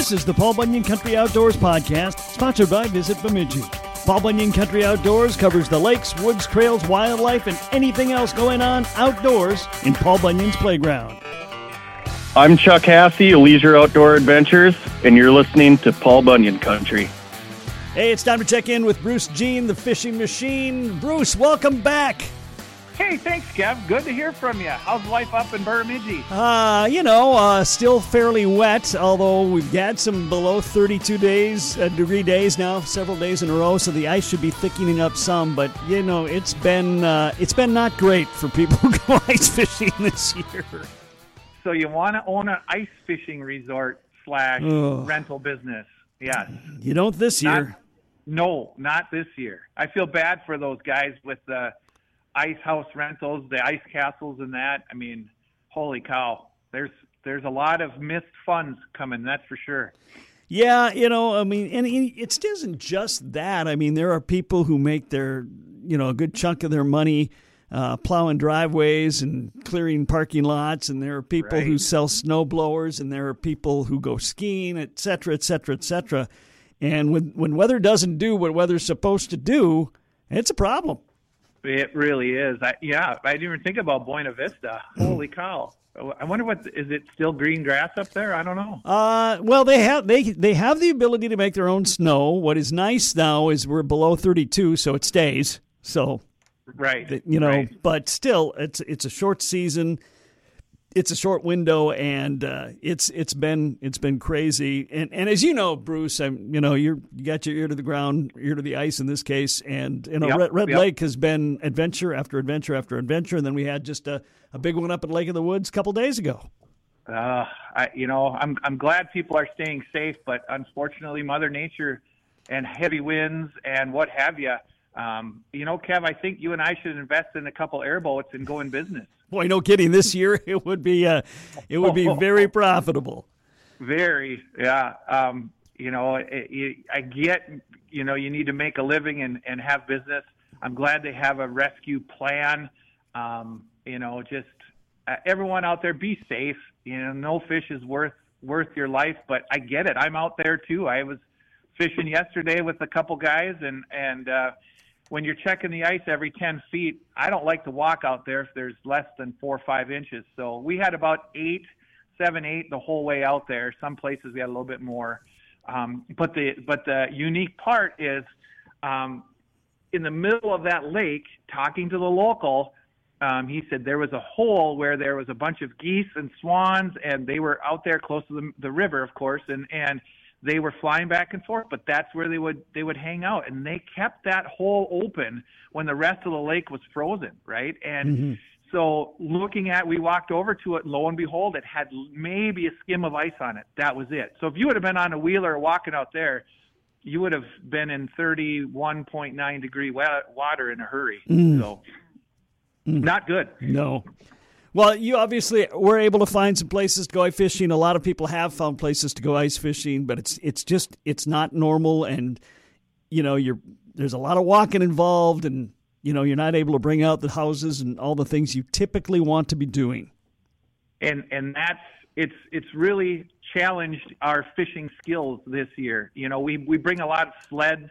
This is the Paul Bunyan Country Outdoors Podcast, sponsored by Visit Bemidji. Paul Bunyan Country Outdoors covers the lakes, woods, trails, wildlife, and anything else going on outdoors in Paul Bunyan's playground. I'm Chuck Hassey, Leisure Outdoor Adventures, and you're listening to Paul Bunyan Country. Hey, it's time to check in with Bruce Jean, the fishing machine. Bruce, welcome back. Hey, thanks, Kev. Good to hear from you. How's life up in Bemidji? Uh, you know, uh, still fairly wet, although we've got some below 32 days, uh, degree days now, several days in a row, so the ice should be thickening up some. But you know, it's been uh, it's been not great for people who go ice fishing this year. So you want to own an ice fishing resort slash Ugh. rental business? Yes. You don't this Not- year. No, not this year. I feel bad for those guys with the ice house rentals, the ice castles, and that. I mean, holy cow! There's there's a lot of missed funds coming. That's for sure. Yeah, you know, I mean, and it isn't just that. I mean, there are people who make their, you know, a good chunk of their money uh, plowing driveways and clearing parking lots, and there are people who sell snow blowers, and there are people who go skiing, et cetera, et cetera, et cetera. And when when weather doesn't do what weather's supposed to do, it's a problem. It really is. I, yeah, I didn't even think about Buena Vista. Holy cow! I wonder what is it still green grass up there? I don't know. Uh, well, they have they they have the ability to make their own snow. What is nice now is we're below 32, so it stays. So Right. you know, right. but still, it's it's a short season. It's a short window, and uh, it's it's been it's been crazy. And and as you know, Bruce, I'm you know you're you got your ear to the ground, ear to the ice in this case, and you know Yep, Red, Red yep. Lake has been adventure after adventure after adventure, and then we had just a, a big one up at Lake of the Woods a couple days ago. Uh, I, you know, I'm I'm glad people are staying safe, but unfortunately, Mother Nature and heavy winds and what have you. Um, you know, Kev, I think you and I should invest in a couple airboats and go in business. Boy, no kidding. This year it would be uh, it would be very profitable. Very, yeah. Um, you know, it, it, I get, you know, you need to make a living and, and have business. I'm glad they have a rescue plan. Um, you know, just uh, everyone out there, be safe. You know, no fish is worth worth your life, but I get it. I'm out there too. I was fishing yesterday with a couple guys, and and uh, when you're checking the ice every 10 feet, I don't like to walk out there if there's less than four or five inches. So we had about eight, seven, eight the whole way out there. Some places we had a little bit more. Um, but the but the unique part is um, in the middle of that lake, talking to the local. Um, he said there was a hole where there was a bunch of geese and swans, and they were out there close to the, the river, of course, and and they were flying back and forth. But that's where they would they would hang out, and they kept that hole open when the rest of the lake was frozen, right? And mm-hmm. so looking at, we walked over to it. Lo and behold, it had maybe a skim of ice on it. That was it. So if you would have been on a wheeler walking out there, you would have been in 31.9 degree wa- water in a hurry. Mm. So mm. not good. No. Well, you obviously were able to find some places to go ice fishing. A lot of people have found places to go ice fishing, but it's it's just it's not normal, and you know you're there's a lot of walking involved, and you know you're not able to bring out the houses and all the things you typically want to be doing. and and that's it's it's really challenged our fishing skills this year. You know, we we bring a lot of sleds.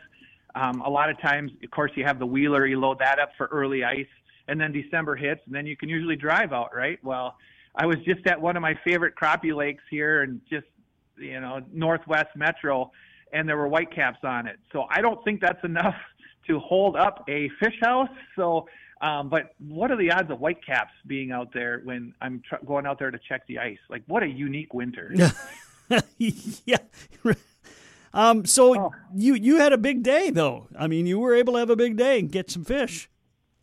Um, a lot of times, of course, you have the wheeler. You load that up for early ice, and then December hits, and then you can usually drive out, right? Well, I was just at one of my favorite crappie lakes here, and just you know Northwest Metro, and there were whitecaps on it. So I don't think that's enough to hold up a fish house. So, um, but what are the odds of whitecaps being out there when I'm tr- going out there to check the ice? Like, what a unique winter. yeah. Um, so Oh. you you had a big day though. I mean, you were able to have a big day and get some fish.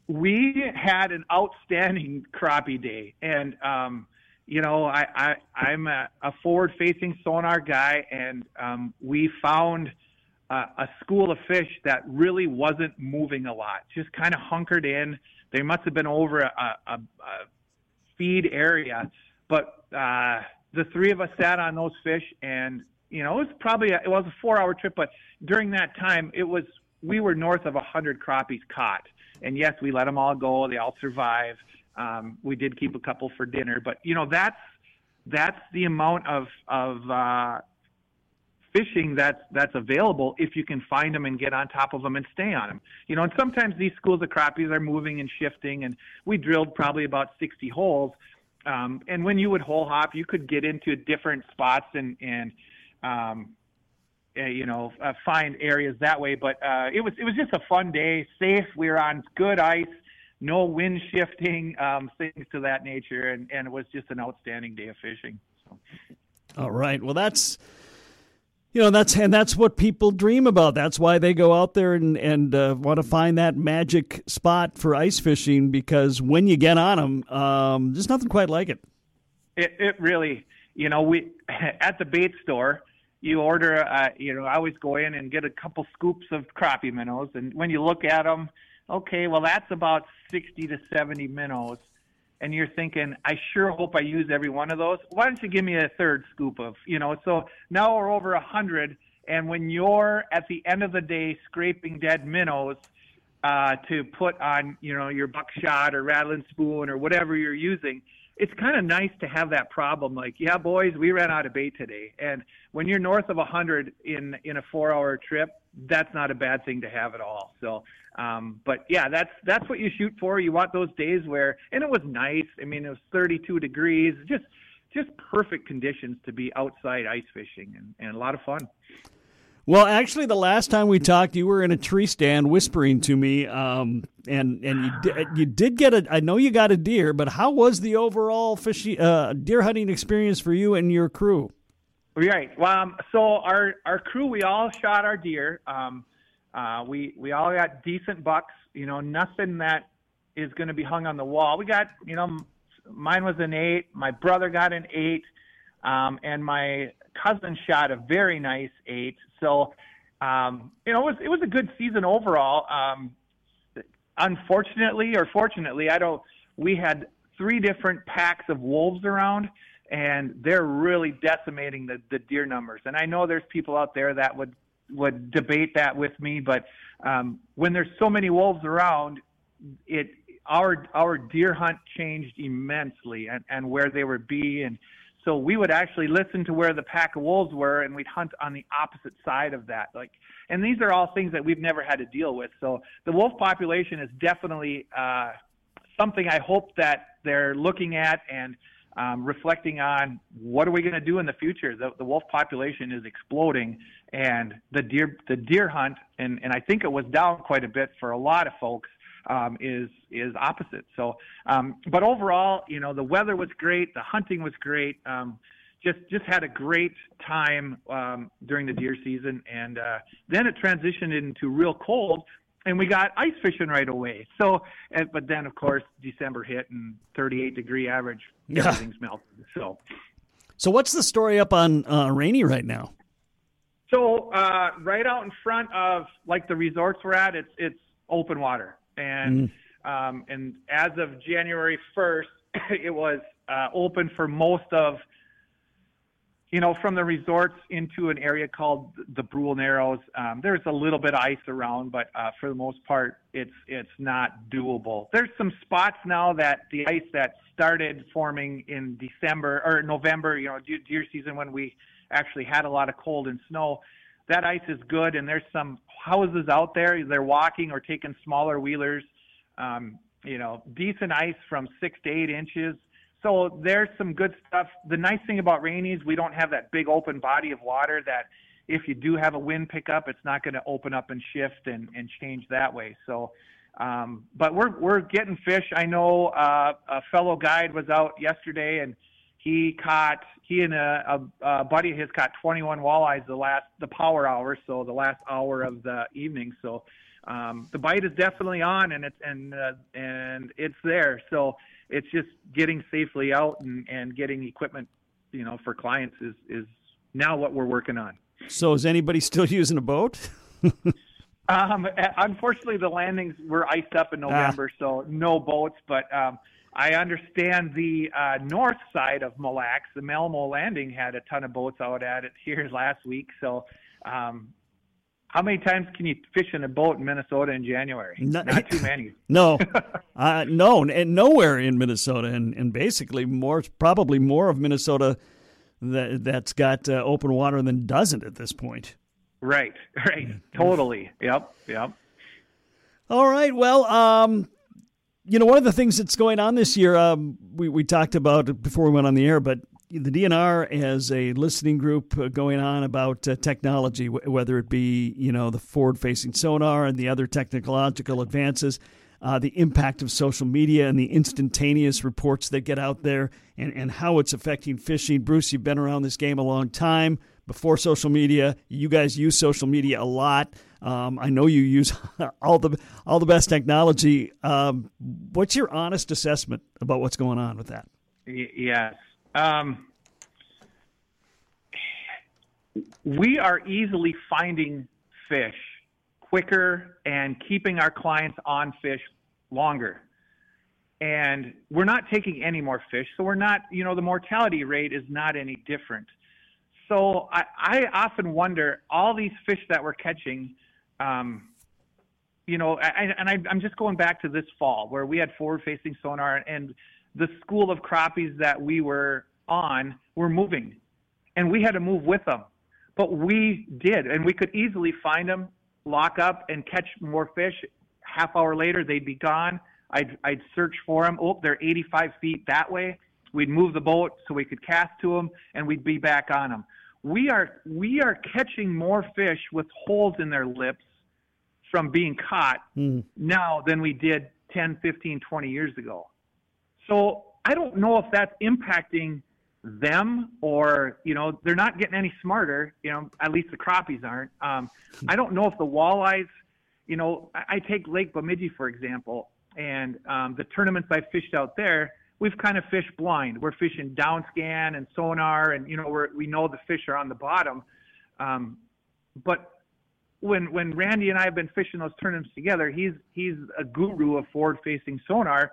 We had an outstanding crappie day. And um you know i, I i'm a, a forward facing sonar guy and um we found uh, a school of fish that really wasn't moving a lot just kind of hunkered in. They must have been over a, a, a feed area. But uh the three of us sat on those fish and you know it was probably a, it was a four hour trip but during that time it was we were north of a hundred crappies caught and yes, we let them all go. They all survive. Um, we did keep a couple for dinner, but you know that's that's the amount of of uh, fishing that's that's available if you can find them and get on top of them and stay on them. You know, and sometimes these schools of crappies are moving and shifting, and we drilled probably about 60 holes. Um, and when you would hole hop, you could get into different spots and and um, you know uh, find areas that way. But uh, it was it was just a fun day, safe. We were on good ice, no wind shifting, um, things to that nature, and and it was just an outstanding day of fishing. So. All right. Well, that's you know that's and that's what people dream about. That's why they go out there and and uh, want to find that magic spot for ice fishing because when you get on them, um, there's nothing quite like it. It it really, you know, we at the bait store, you order, uh, you know, I always go in and get a couple scoops of crappie minnows, and when you look at them, okay, well that's about sixty to seventy minnows and you're thinking, I sure hope I use every one of those. Why don't you give me a third scoop of, you know? So now we're over a hundred, and when you're at the end of the day scraping dead minnows uh, to put on, you know, your buckshot or rattling spoon or whatever you're using, it's kind of nice to have that problem. Like, yeah, boys, we ran out of bait today, and when you're north of a hundred in in a four-hour trip, that's not a bad thing to have at all. So um, but yeah, that's that's what you shoot for. You want those days where, and it was nice. I mean, it was 32 degrees, just just perfect conditions to be outside ice fishing, and, and a lot of fun. Well, actually, the last time we talked, you were in a tree stand whispering to me, um, and and you did, you did get a. I know you got a deer, but how was the overall fishing uh, deer hunting experience for you and your crew? Right. Well, um, so our our crew, we all shot our deer. Um, uh, we we all got decent bucks. You know, nothing that is going to be hung on the wall. We got, you know, mine was an eight. My brother got an eight, um, and my cousin shot a very nice eight. So, um, you know, it was it was a good season overall. Um, unfortunately, or fortunately, I don't. We had three different packs of wolves around, and they're really decimating the the deer numbers. And I know there's people out there that would would debate that with me, but um, when there's so many wolves around, it our our deer hunt changed immensely and, and where they would be and so we would actually listen to where the pack of wolves were and we'd hunt on the opposite side of that like and these are all things that we've never had to deal with so the wolf population is definitely uh, something i hope that they're looking at and um, reflecting on what are we going to do in the future. The, the wolf population is exploding, and the deer the deer hunt, and, and I think it was down quite a bit for a lot of folks. Um, is is opposite. So, um, but overall, you know, the weather was great, the hunting was great. Um, just just had a great time um, during the deer season, and uh, then it transitioned into real cold, and we got ice fishing right away. So, and, but then of course December hit and 38 degree average, everything's melted. So, so what's the story up on uh, Rainy right now? So, uh, right out in front of like the resorts we're at, it's it's open water, and mm. um, and as of January 1st, it was uh, open for most of you know, from the resorts into an area called the Brule Narrows. Um, there's a little bit of ice around, but uh, for the most part, it's it's not doable. There's some spots now that the ice that started forming in December or November, you know, deer season when we actually had a lot of cold and snow. That ice is good, and there's some houses out there. They're walking or taking smaller wheelers. Um, you know, decent ice from six to eight inches so there's some good stuff. The nice thing about rainy is we don't have that big open body of water that if you do have a wind pickup, it's not going to open up and shift and, and change that way. So, um, but we're we're getting fish. I know uh, a fellow guide was out yesterday and he caught he and a, a, a buddy of his caught 21 walleyes the last the power hour, so the last hour of the evening. So um, the bite is definitely on and it's and uh, and it's there. So it's just getting safely out and, and getting equipment, you know, for clients is, is now what we're working on. So is anybody still using a boat? um, unfortunately, the landings were iced up in ah. November, ah. so no boats. But um, I understand the uh, north side of Mille Lacs, the Malmo Landing, had a ton of boats out at it here last week. So um, how many times can you fish in a boat in Minnesota in January? Not, Not too many. no, uh, no, and nowhere in Minnesota, and and basically more, probably more of Minnesota that that's got uh, open water than doesn't at this point. Right, right, totally. Yep, yep. All right. Well, um, you know, one of the things that's going on this year, um, we we talked about before we went on the air, but the DNR has a listening group uh, going on about uh, technology, whether it be you know the forward-facing sonar and the other technological advances, uh, the impact of social media and the instantaneous reports that get out there, and and how it's affecting fishing. Bruce, you've been around this game a long time. Before social media, you guys use social media a lot. Um, I know you use all the all the best technology. Um, what's your honest assessment about what's going on with that? Yes. Um, we are easily finding fish quicker and keeping our clients on fish longer. And we're not taking any more fish, so we're not, you know, the mortality rate is not any different. So I, I often wonder all these fish that we're catching, um, you know, I, and I, I'm just going back to this fall where we had forward facing sonar and the school of crappies that we were on were moving, and we had to move with them. But we did, and we could easily find them, lock up, and catch more fish. Half hour later, they'd be gone. I'd, I'd search for them. Oh, they're 85 feet that way. We'd move the boat so we could cast to them, and we'd be back on them. We are we are catching more fish with holes in their lips from being caught mm. now than we did 10, 15, 20 years ago. So I don't know if that's impacting them or you know they're not getting any smarter you know at least the crappies aren't um, i don't know if the walleyes you know i, I take lake bemidji for example and um, the tournaments i fished out there we've kind of fished blind we're fishing down scan and sonar and you know we're, we know the fish are on the bottom um, but when when randy and i have been fishing those tournaments together he's he's a guru of forward facing sonar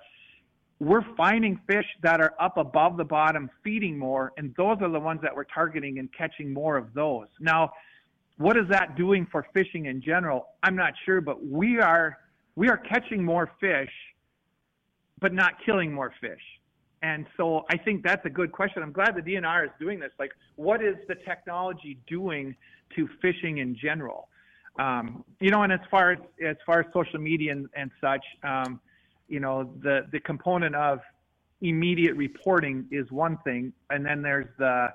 we're finding fish that are up above the bottom feeding more, and those are the ones that we're targeting and catching more of those. Now, what is that doing for fishing in general? I'm not sure, but we are we are catching more fish, but not killing more fish. And so I think that's a good question. I'm glad the DNR is doing this. Like, what is the technology doing to fishing in general? Um, you know, and as far as as far as social media and, and such, um, you know, the, the component of immediate reporting is one thing, and then there's the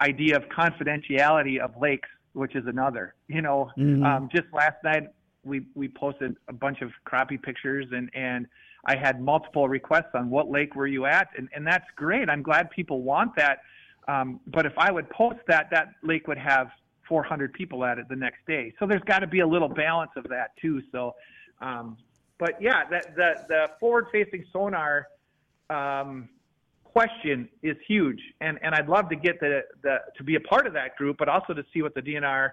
idea of confidentiality of lakes, which is another. You know, mm-hmm. um, just last night we we posted a bunch of crappie pictures, and and I had multiple requests on what lake were you at, and and that's great. I'm glad people want that. Um, but if I would post that, that lake would have 400 people at it the next day. So there's got to be a little balance of that too. So um, but yeah, that the the forward facing sonar um, question is huge, and and I'd love to get the the to be a part of that group, but also to see what the DNR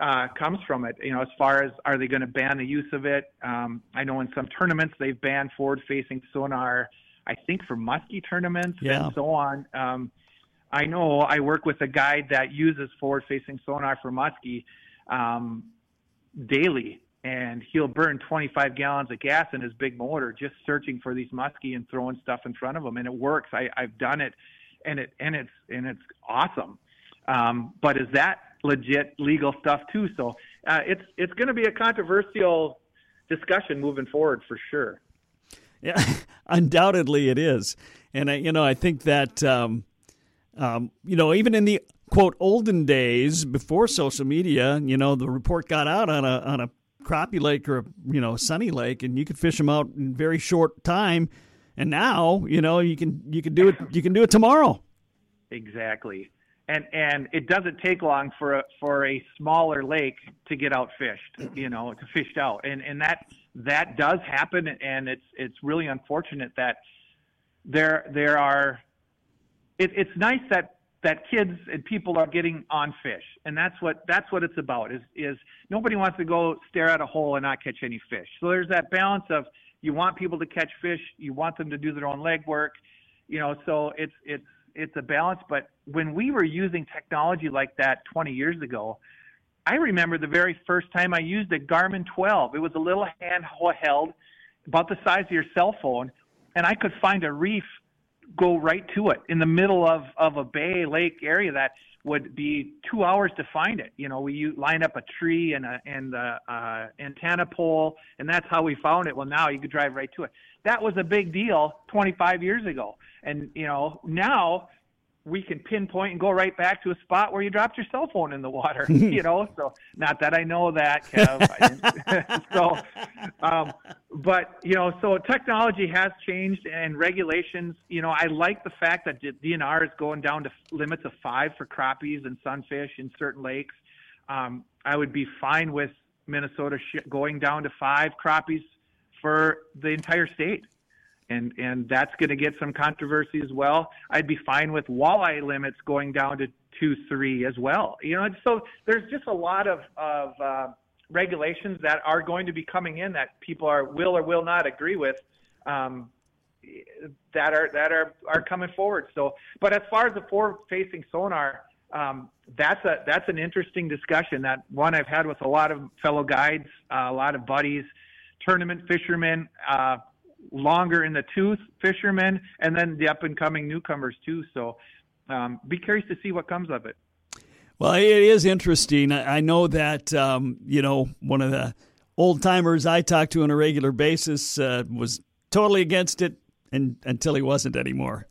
uh, comes from it. You know, as far as are they going to ban the use of it? Um, I know in some tournaments they've banned forward facing sonar. I think for muskie tournaments yeah. and so on. Um, I know I work with a guide that uses forward facing sonar for muskie um, daily and he'll burn 25 gallons of gas in his big motor just searching for these muskie and throwing stuff in front of them, and it works. I, I've done it, and it and it's and it's awesome. Um, but is that legit legal stuff too? So uh, it's it's going to be a controversial discussion moving forward for sure. Yeah, undoubtedly it is, and I, you know I think that um, um, you know even in the quote olden days before social media, you know the report got out on a on a crappie lake or a you know sunny lake, and you could fish them out in very short time. And now, you know, you can you can do it you can do it tomorrow. Exactly, and and it doesn't take long for a for a smaller lake to get out fished, you know, to fished out, and and that that does happen, and it's it's really unfortunate that there there are. It, it's nice that that kids and people are getting on fish, and that's what that's what it's about. Is is nobody wants to go stare at a hole and not catch any fish. So there's that balance of you want people to catch fish, you want them to do their own legwork, you know. So it's it's it's a balance. But when we were using technology like that 20 years ago, I remember the very first time I used a Garmin 12. It was a little handheld, about the size of your cell phone, and I could find a reef go right to it in the middle of of a bay lake area that would be two hours to find it. You know, we line up a tree and a and a uh, antenna pole, and that's how we found it. Well, now you could drive right to it. That was a big deal 25 years ago, and you know now we can pinpoint and go right back to a spot where you dropped your cell phone in the water. you know, so not that I know that, Kev. so, um, but you know, so technology has changed and regulations. You know, I like the fact that DNR is going down to limits of five for crappies and sunfish in certain lakes. Um, I would be fine with Minnesota sh- going down to five crappies for the entire state and and that's going to get some controversy as well. I'd be fine with walleye limits going down to two, three as well. You know, so there's just a lot of of uh, regulations that are going to be coming in that people are will or will not agree with. Um, that are that are are coming forward. So, but as far as the forward-facing sonar, um, that's a that's an interesting discussion. That one I've had with a lot of fellow guides, uh, a lot of buddies, tournament fishermen. Uh, longer in the tooth fishermen, and then the up and coming newcomers too. So um, be curious to see what comes of it. Well, it is interesting. I know that um, you know one of the old timers I talk to on a regular basis uh, was totally against it, and until he wasn't anymore.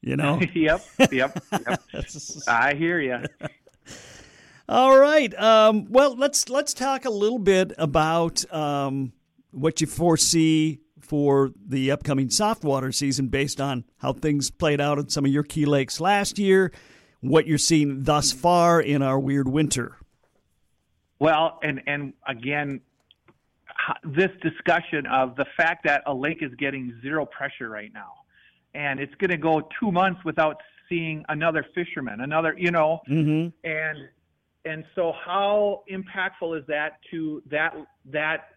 You know. yep. Yep. Yep. I hear you. All right. Um, well, let's let's talk a little bit about um, what you foresee for the upcoming softwater season based on how things played out in some of your key lakes last year, what you're seeing thus far in our weird winter. Well, and and again, this discussion of the fact that a lake is getting zero pressure right now, and it's going to go two months without seeing another fisherman, another, you know, mm-hmm. and and so how impactful is that to that that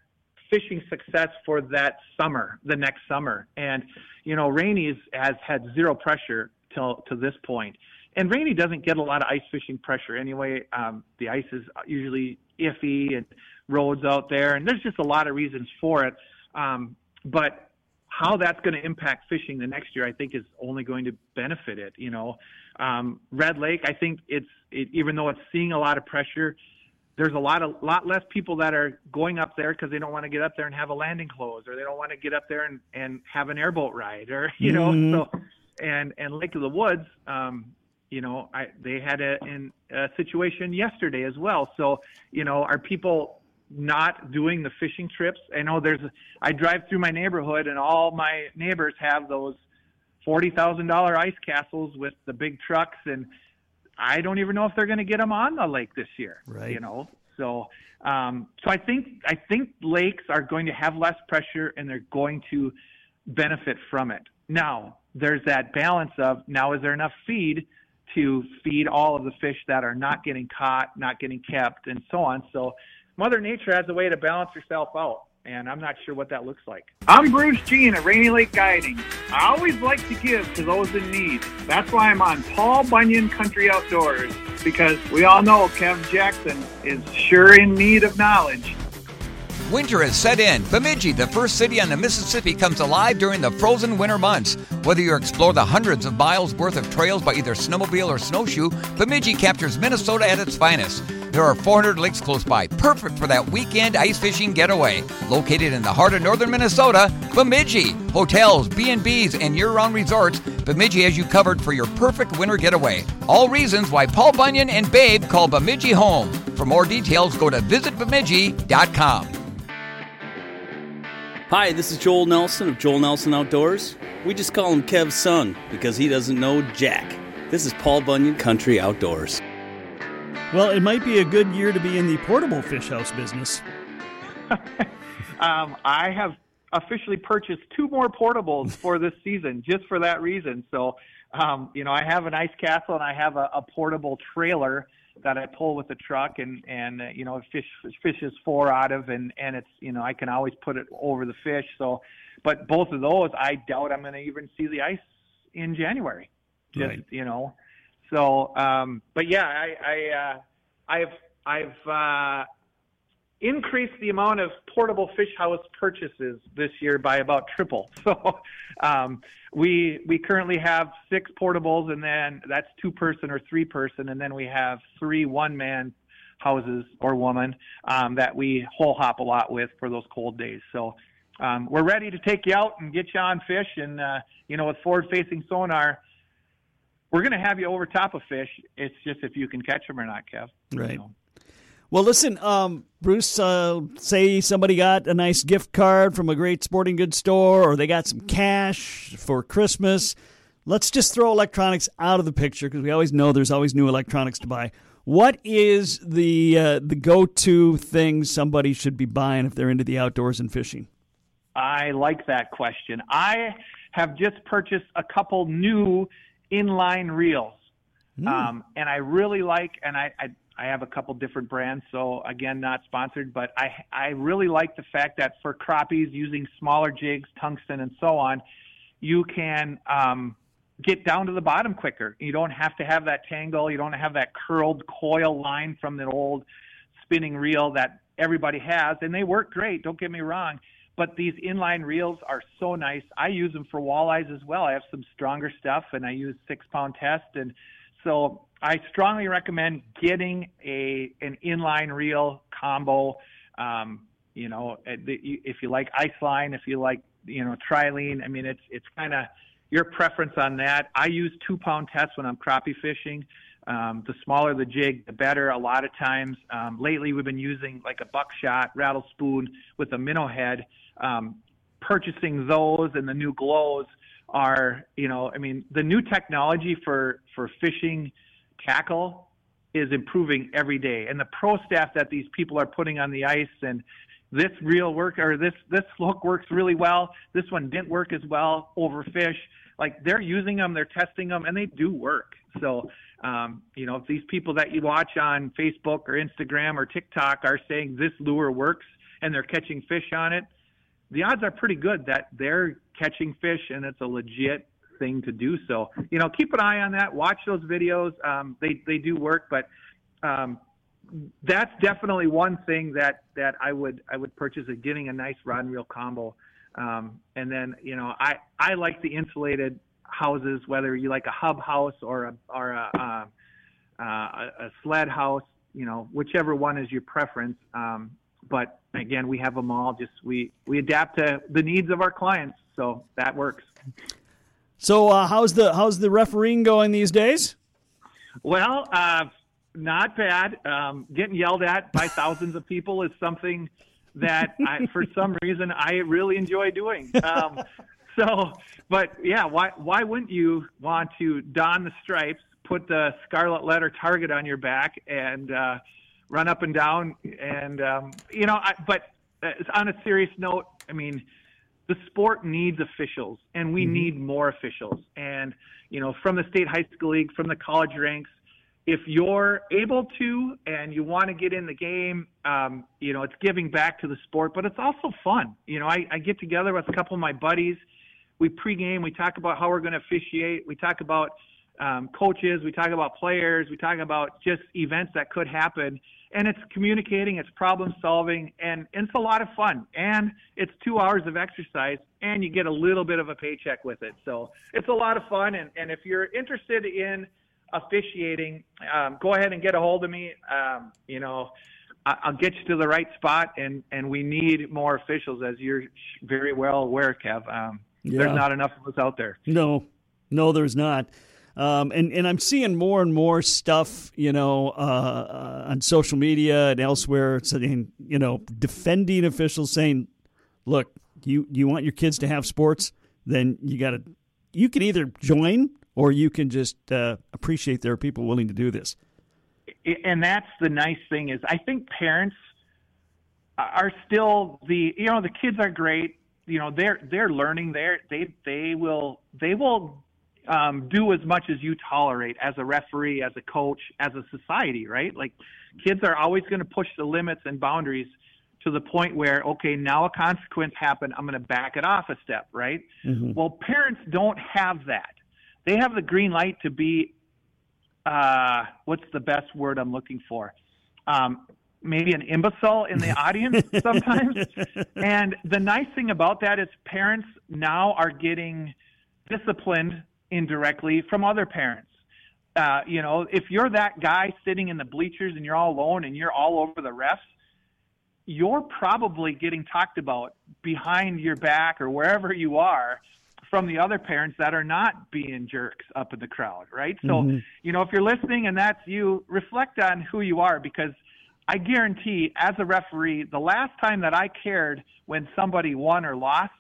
fishing success for that summer, the next summer. And, you know, Rainy's has had zero pressure till to this point. And Rainy doesn't get a lot of ice fishing pressure anyway. Um, the ice is usually iffy and roads out there, and there's just a lot of reasons for it. Um, but how that's going to impact fishing the next year, I think, is only going to benefit it. You know, um, Red Lake, I think it's it, even though it's seeing a lot of pressure, there's a lot of lot less people that are going up there because they don't want to get up there and have a landing close or they don't want to get up there and, and have an airboat ride or you know mm-hmm. so and and Lake of the Woods um you know I they had a in a situation yesterday as well so you know are people not doing the fishing trips I know there's I drive through my neighborhood and all my neighbors have those forty thousand dollar ice castles with the big trucks and I don't even know if they're going to get them on the lake this year. Right. You know, so um, so I think I think lakes are going to have less pressure and they're going to benefit from it. Now there's that balance of now is there enough feed to feed all of the fish that are not getting caught, not getting kept, and so on. So Mother Nature has a way to balance herself out and I'm not sure what that looks like. I'm Bruce Jean at Rainy Lake Guiding. I always like to give to those in need. That's why I'm on Paul Bunyan Country Outdoors, because we all know Kev Jackson is sure in need of knowledge. Winter has set in. Bemidji, the first city on the Mississippi, comes alive during the frozen winter months. Whether you explore the hundreds of miles worth of trails by either snowmobile or snowshoe, Bemidji captures Minnesota at its finest. There are 400 lakes close by, perfect for that weekend ice fishing getaway. Located in the heart of northern Minnesota, Bemidji. Hotels, B&Bs, and year-round resorts, Bemidji has you covered for your perfect winter getaway. All reasons why Paul Bunyan and Babe call Bemidji home. For more details, go to visitbemidji.com. Hi, this is Joel Nelson of Joel Nelson Outdoors. We just call him Kev's son because he doesn't know Jack. This is Paul Bunyan Country Outdoors. Well, it might be a good year to be in the portable fish house business. um, I have officially purchased two more portables for this season just for that reason. So, um, you know, I have an ice castle and I have a, a portable trailer that I pull with the truck and and uh, you know fish fish fishes four out of and and it's you know I can always put it over the fish so but both of those I doubt I'm going to even see the ice in January just right. you know so um but yeah I I uh I've I've uh increased the amount of portable fish house purchases this year by about triple. So um, we we currently have six portables, and then that's two person or three person, and then we have three one man houses or woman um, that we hole hop a lot with for those cold days. So um, we're ready to take you out and get you on fish, and uh, you know with forward facing sonar. We're going to have you over top of fish. It's just if you can catch them or not, Kev. Right. You know. Well, listen, um, Bruce, uh, say somebody got a nice gift card from a great sporting goods store or they got some cash for Christmas. Let's just throw electronics out of the picture because we always know there's always new electronics to buy. What is the uh, the go to thing somebody should be buying if they're into the outdoors and fishing? I like that question. I have just purchased a couple new inline reels. Mm. Um, and I really like, and I, I I have a couple different brands, so again, not sponsored, but I I really like the fact that for crappies using smaller jigs, tungsten, and so on, you can um, get down to the bottom quicker. You don't have to have that tangle. You don't have that curled coil line from the old spinning reel that everybody has, and they work great. Don't get me wrong, but these inline reels are so nice. I use them for walleyes as well. I have some stronger stuff, and I use six pound test, and so I strongly recommend getting a an inline reel combo. Um, you know, if you like ice line, if you like you know trilene, I mean it's it's kind of your preference on that. I use two pound tests when I'm crappie fishing. Um, the smaller the jig, the better. A lot of times, um, lately we've been using like a buckshot rattle spoon with a minnow head. Um, purchasing those and the new glows are, you know, I mean, the new technology for for fishing tackle is improving every day. And the pro staff that these people are putting on the ice and this real work or this this hook works really well. This one didn't work as well over fish. Like they're using them, they're testing them, and they do work. So, um, you know, if these people that you watch on Facebook or Instagram or TikTok are saying this lure works and they're catching fish on it, the odds are pretty good that they're catching fish and it's a legit thing to do. So, you know, keep an eye on that. Watch those videos. Um, they they do work, but um, that's definitely one thing that that I would I would purchase a getting a nice rod and reel combo. Um, and then you know I I like the insulated houses, whether you like a hub house or a or a, uh, uh, a sled house, you know, whichever one is your preference. Um, but again, we have them all. Just we we adapt to the needs of our clients, so that works. So uh, how's the how's the refereeing going these days? Well, uh, not bad. Um, getting yelled at by thousands of people is something that I, for some reason I really enjoy doing. Um, so, but yeah, why why wouldn't you want to don the stripes, put the scarlet letter target on your back, and uh, run up and down? And um, you know, I, but uh, on a serious note, I mean the sport needs officials and we mm-hmm. need more officials. And, you know, from the state high school league, from the college ranks, if you're able to and you want to get in the game, um, you know, it's giving back to the sport, but it's also fun. You know, I, I get together with a couple of my buddies. We pregame, we talk about how we're going to officiate, we talk about um, coaches, we talk about players, we talk about just events that could happen and it's communicating, it's problem solving, and, it's a lot of fun. And it's two hours of exercise, and you get a little bit of a paycheck with it. So it's a lot of fun. And, and if you're interested in officiating, um, go ahead and get a hold of me. Um, you know, I, I'll get you to the right spot, and, and we need more officials, as you're very well aware, Kev. Um, yeah. There's not enough of us out there. No, no, there's not. Um, and and I'm seeing more and more stuff, you know, uh, uh, on social media and elsewhere, saying, you know, defending officials saying, "Look, you you want your kids to have sports, then you got to, you can either join or you can just uh, appreciate there are people willing to do this." And that's the nice thing is, I think parents are still the, you know, the kids are great. You know, they're they're learning. They're they they will they will um, do as much as you tolerate as a referee, as a coach, as a society, right? Like kids are always going to push the limits and boundaries to the point where, okay, now a consequence happened. I'm going to back it off a step, right? Mm-hmm. Well, parents don't have that. They have the green light to be, uh, what's the best word I'm looking for? Um, maybe an imbecile in the audience sometimes. and the nice thing about that is parents now are getting disciplined indirectly from other parents. Uh, you know, if you're that guy sitting in the bleachers and you're all alone and you're all over the refs, you're probably getting talked about behind your back or wherever you are from the other parents that are not being jerks up in the crowd, right? So, mm-hmm. you know, if you're listening and that's you, reflect on who you are because I guarantee as a referee, the last time that I cared when somebody won or lost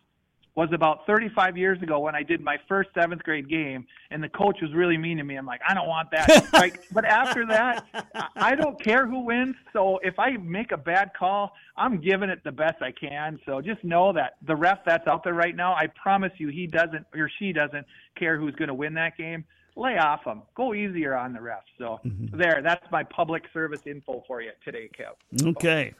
was about 35 years ago when I did my first seventh grade game, and the coach was really mean to me. I'm like, I don't want that. like, but after that, I don't care who wins. So if I make a bad call, I'm giving it the best I can. So just know that the ref that's out there right now, I promise you, he doesn't or she doesn't care who's going to win that game. Lay off them. Go easier on the refs. So mm-hmm. there, that's my public service info for you today, Kev. Okay.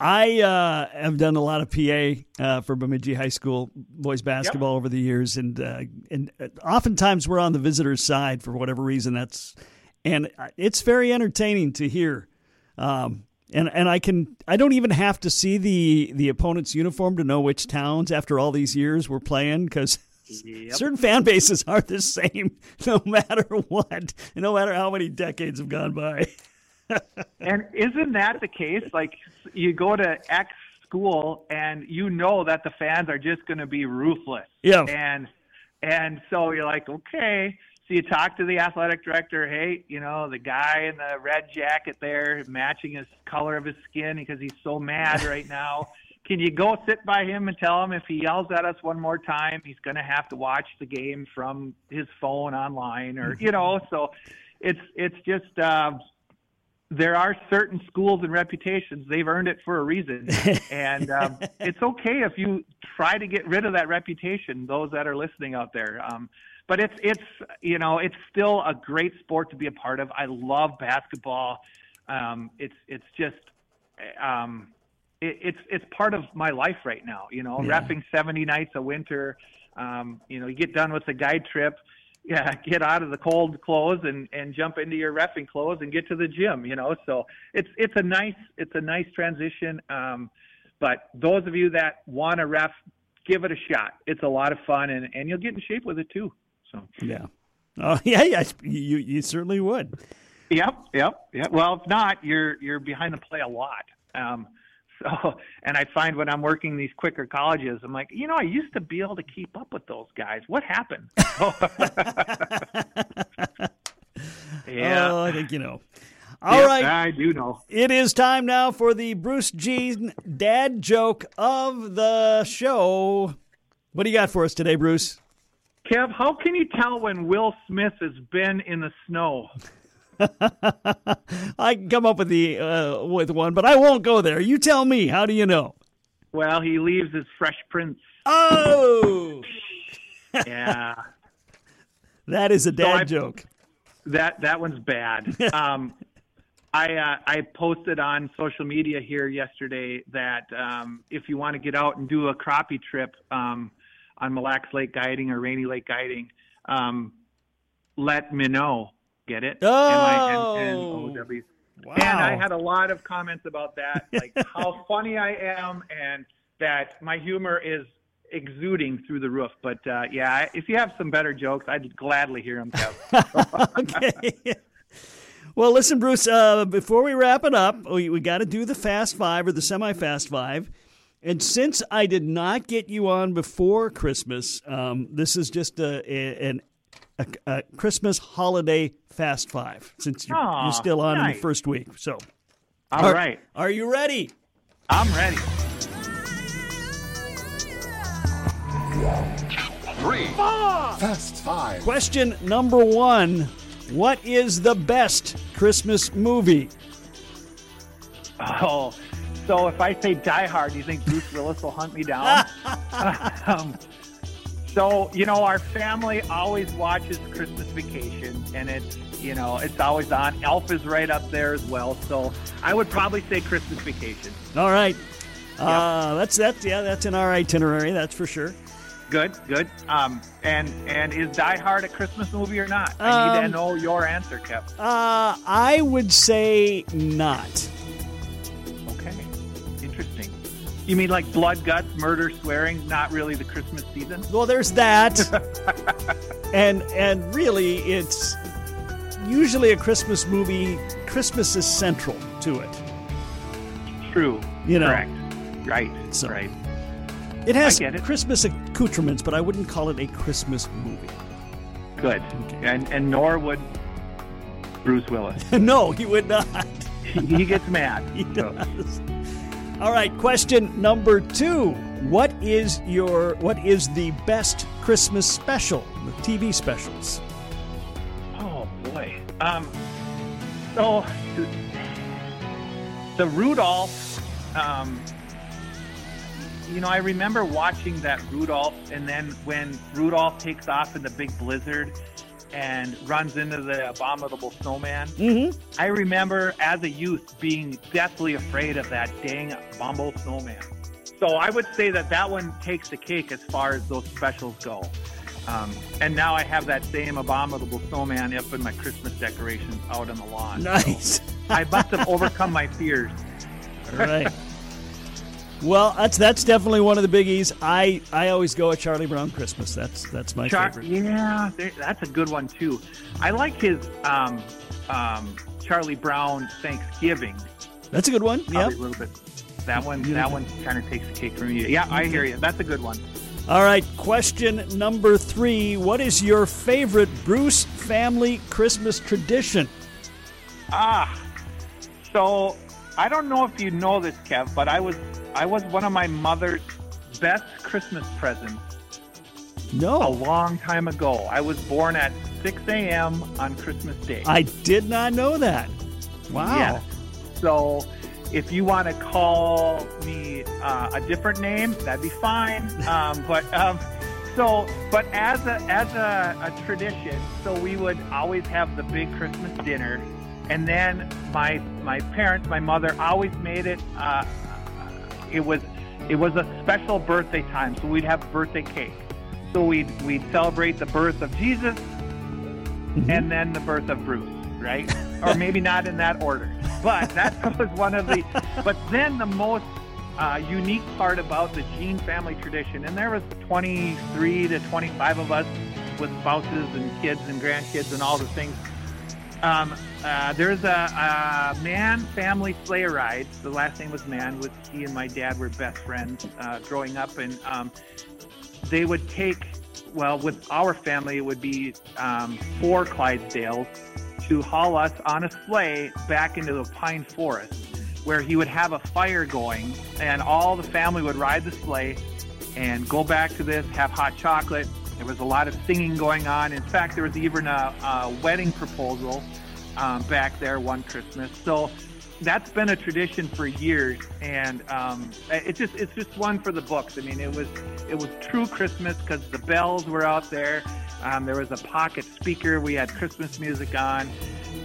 I uh, have done a lot of PA uh, for Bemidji High School boys basketball yep. over the years, and uh, and uh, oftentimes we're on the visitors' side for whatever reason. That's and it's very entertaining to hear. Um, and and I can I don't even have to see the the opponent's uniform to know which towns after all these years we're playing because Yep. Certain fan bases are the same no matter what, no matter how many decades have gone by. and isn't that the case? Like you go to X school and you know that the fans are just going to be ruthless. Yeah. And and so you're like, okay. So you talk to the athletic director. Hey, you know the guy in the red jacket there, matching his color of his skin because he's so mad right now. Can you go sit by him and tell him if he yells at us one more time, he's going to have to watch the game from his phone online, or you know? So it's it's just. Uh, there are certain schools and reputations they've earned it for a reason. And um, it's okay if you try to get rid of that reputation those that are listening out there. Um, but it's it's you know it's still a great sport to be a part of. I love basketball. Um, it's it's just um, it, it's it's part of my life right now you know yeah. refing 70 nights a winter. Um, you know you get done with the guide trip yeah, get out of the cold clothes and and jump into your refing clothes and get to the gym. You know, so it's it's a nice it's a nice transition. Um, but those of you that want to ref, give it a shot. It's a lot of fun, and and you'll get in shape with it too. So yeah, oh yeah, yeah, you you certainly would. Yep, yep, yep. Well, if not, you're you're behind the play a lot. Um, so, oh, and I find when I'm working these quicker colleges, I'm like, you know, I used to be able to keep up with those guys. What happened? yeah. Oh, I think you know. All yep, right, I do know. It is time now for the Bruce Jean dad joke of the show. What do you got for us today, Bruce? Kev, how can you tell when Will Smith has been in the snow? I can come up with the uh, with one, but I won't go there. You tell me. How do you know? Well, he leaves his Fresh Prince. Oh, yeah. That is a dad so joke. That that one's bad. um, I uh, I posted on social media here yesterday that um, if you want to get out and do a crappie trip um, on Mille Lacs Lake guiding or Rainy Lake guiding, um, let me know. Get it? Oh. M-I-N-N-O-W. Wow. And I had a lot of comments about that, like how funny I am and that my humor is exuding through the roof. But uh, yeah, if you have some better jokes, I'd gladly hear them. okay. Well, listen, Bruce. Uh, before we wrap it up, we, we got to do the fast five or the semi-fast five. And since I did not get you on before Christmas, um, this is just a, a, an a, a Christmas holiday fast five since you're, Aww, you're still on nice. in the first week. So, all are, right, are you ready? I'm ready. Three. Four. Fast five. Question number one What is the best Christmas movie? Oh, so if I say Die Hard, do you think Bruce Willis will hunt me down? um, so, you know, our family always watches Christmas Vacation, and it's, you know, it's always on. Elf is right up there as well. So I would probably say Christmas Vacation. All right. Yep. Uh, that's that's yeah, that's in our itinerary. That's for sure. Good, good. Um, and and is Die Hard a Christmas movie or not? I need to um, know your answer, Kev. Uh, I would say not. You mean like blood, guts, murder, swearing? Not really the Christmas season. Well, there's that, and and really, it's usually a Christmas movie. Christmas is central to it. True. You know. Correct. Right. So- right. It has it. Christmas accoutrements, but I wouldn't call it a Christmas movie. Good. And and nor would Bruce Willis. no, he would not. he, he gets mad. He So, does. All right, question number two. What is your what is the best Christmas special? The TV specials. Oh boy. Um. So the Rudolph. Um. You know, I remember watching that Rudolph, and then when Rudolph takes off in the big blizzard and runs into the abominable snowman. Mm-hmm. I remember as a youth being deathly afraid of that dang abominable snowman. So I would say that that one takes the cake as far as those specials go. Um, and now I have that same abominable snowman up in my Christmas decorations out on the lawn. Nice. I must have overcome my fears. All right. Well, that's that's definitely one of the biggies. I I always go at Charlie Brown Christmas. That's that's my Char- favorite. yeah, that's a good one too. I like his um, um, Charlie Brown Thanksgiving. That's a good one. Probably a little bit. That one, that one kind of takes the cake from you. Yeah, I hear you. That's a good one. All right, question number three. What is your favorite Bruce family Christmas tradition? Ah, so I don't know if you know this, Kev, but I was I was one of my mother's best Christmas presents No. a long time ago. I was born at 6 a.m. on Christmas Day. I did not know that. Wow. Yeah. So if you want to call me uh, a different name, that'd be fine. Um, but um, so, but as a as a, a tradition, so we would always have the big Christmas dinner, and then my my parents, my mother, always made it. Uh, it was it was a special birthday time, so we'd have birthday cake. So we'd we'd celebrate the birth of Jesus, and then the birth of Bruce, right? or maybe not in that order, but that was one of the. But then the most uh, unique part about the Gene family tradition, and there was 23 to 25 of us with spouses and kids and grandkids and all the things. Um, uh, there's a, a man family sleigh ride. The last name was Man. With he and my dad were best friends uh, growing up, and um, they would take. Well, with our family, it would be um, four Clydesdales to haul us on a sleigh back into the pine forest, where he would have a fire going, and all the family would ride the sleigh and go back to this, have hot chocolate. There was a lot of singing going on. In fact, there was even a, a wedding proposal um, back there one Christmas. So that's been a tradition for years, and um, it just it's just one for the books. I mean, it was it was true Christmas because the bells were out there. Um, there was a pocket speaker. We had Christmas music on.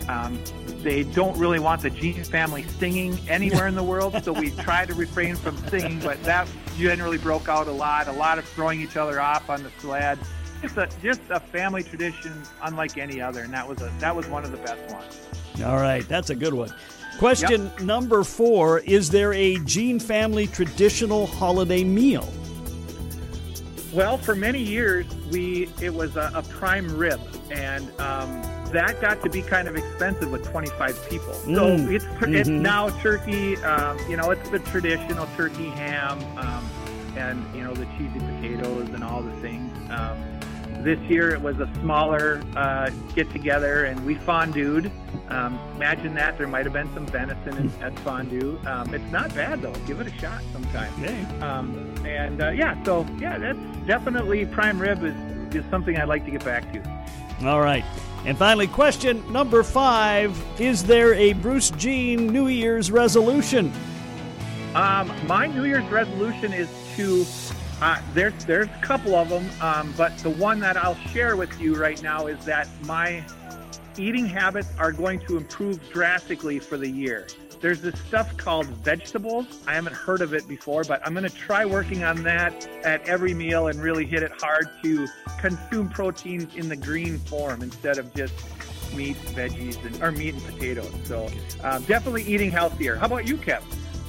Um, they don't really want the Gene family singing anywhere in the world, so we try to refrain from singing. But that generally broke out a lot. A lot of throwing each other off on the sled. Just a just a family tradition unlike any other, and that was a that was one of the best ones. All right, that's a good one. Question number four Is there a Gene family traditional holiday meal? Well, for many years, we it was a, a prime rib, and um, that got to be kind of expensive with 25 people. So Mm. it's it's Mhm. now turkey. Um, you know, it's the traditional turkey ham, um, and you know the cheesy potatoes and all the things. Um, this year it was a smaller uh, get together, and we fondued. Um, imagine that there might have been some venison in, at fondue. Um, it's not bad though. Give it a shot sometime. Um, and uh, yeah, so yeah, that's definitely prime rib is, is something I'd like to get back to. All right. And finally, question number five Is there a Bruce Jean New Year's resolution? Um, my New Year's resolution is to. Uh, there's there's a couple of them, um, but the one that I'll share with you right now is that my eating habits are going to improve drastically for the year. There's this stuff called vegetables. I haven't heard of it before, but I'm going to try working on that at every meal and really hit it hard to consume proteins in the green form instead of just meat, veggies, and, or meat and potatoes. So uh, definitely eating healthier. How about you, Kev?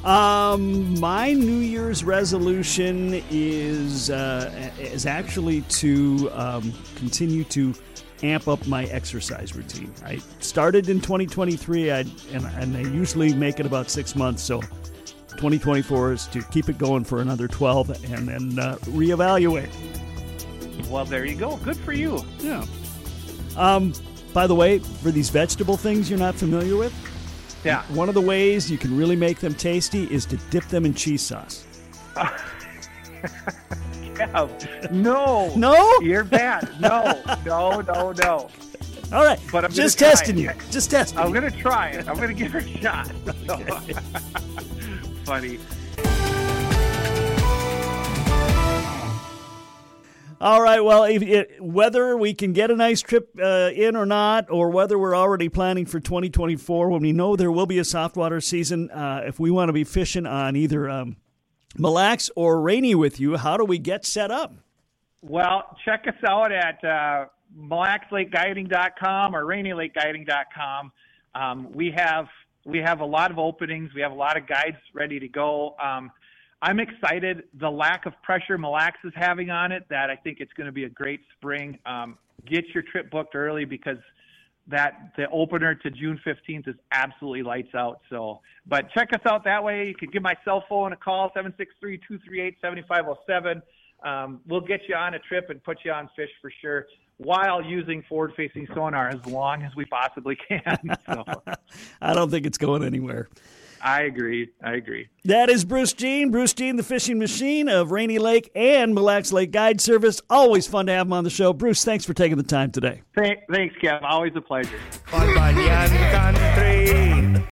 Um, my New Year's resolution is uh, is actually to um, continue to amp up my exercise routine. I started in 2023, I, and, and I usually make it about six months. So 2024 is to keep it going for another 12 and then uh, reevaluate. Well, there you go. Good for you. Yeah. Um, by the way, for these vegetable things you're not familiar with, Yeah. one of the ways you can really make them tasty is to dip them in cheese sauce. No. No? You're bad. No, no, no, no. All right, But I'm just testing it. you. Just testing. I'm going to try it. I'm going to give it a shot. Funny. All right. Well, if it, whether we can get a nice trip uh, in or not, or whether we're already planning for 2024, when we know there will be a soft water season, uh, if we want to be fishing on either um, Mille or Rainy with you, how do we get set up? Well, check us out at uh, mille-lacs-lake-guiding.com or rainy-lake-guiding.com. Um, we have we have a lot of openings. We have a lot of guides ready to go. Um, I'm excited. The lack of pressure Mille Lacs is having on it, that I think it's going to be a great spring. Um, get your trip booked early because that the opener to June 15th is absolutely lights out. So, but check us out that way. You can give my cell phone a call 763-238-7507. Um, we'll get you on a trip and put you on fish for sure while using forward-facing sonar as long as we possibly can. So, I don't think it's going anywhere. I agree. I agree. That is Bruce Jean. Bruce Jean, the fishing machine of Rainy Lake and Mille Lacs Lake Guide Service. Always fun to have him on the show. Bruce, thanks for taking the time today. Thank, thanks, Kev. Always a pleasure. Paul Bunyan Country.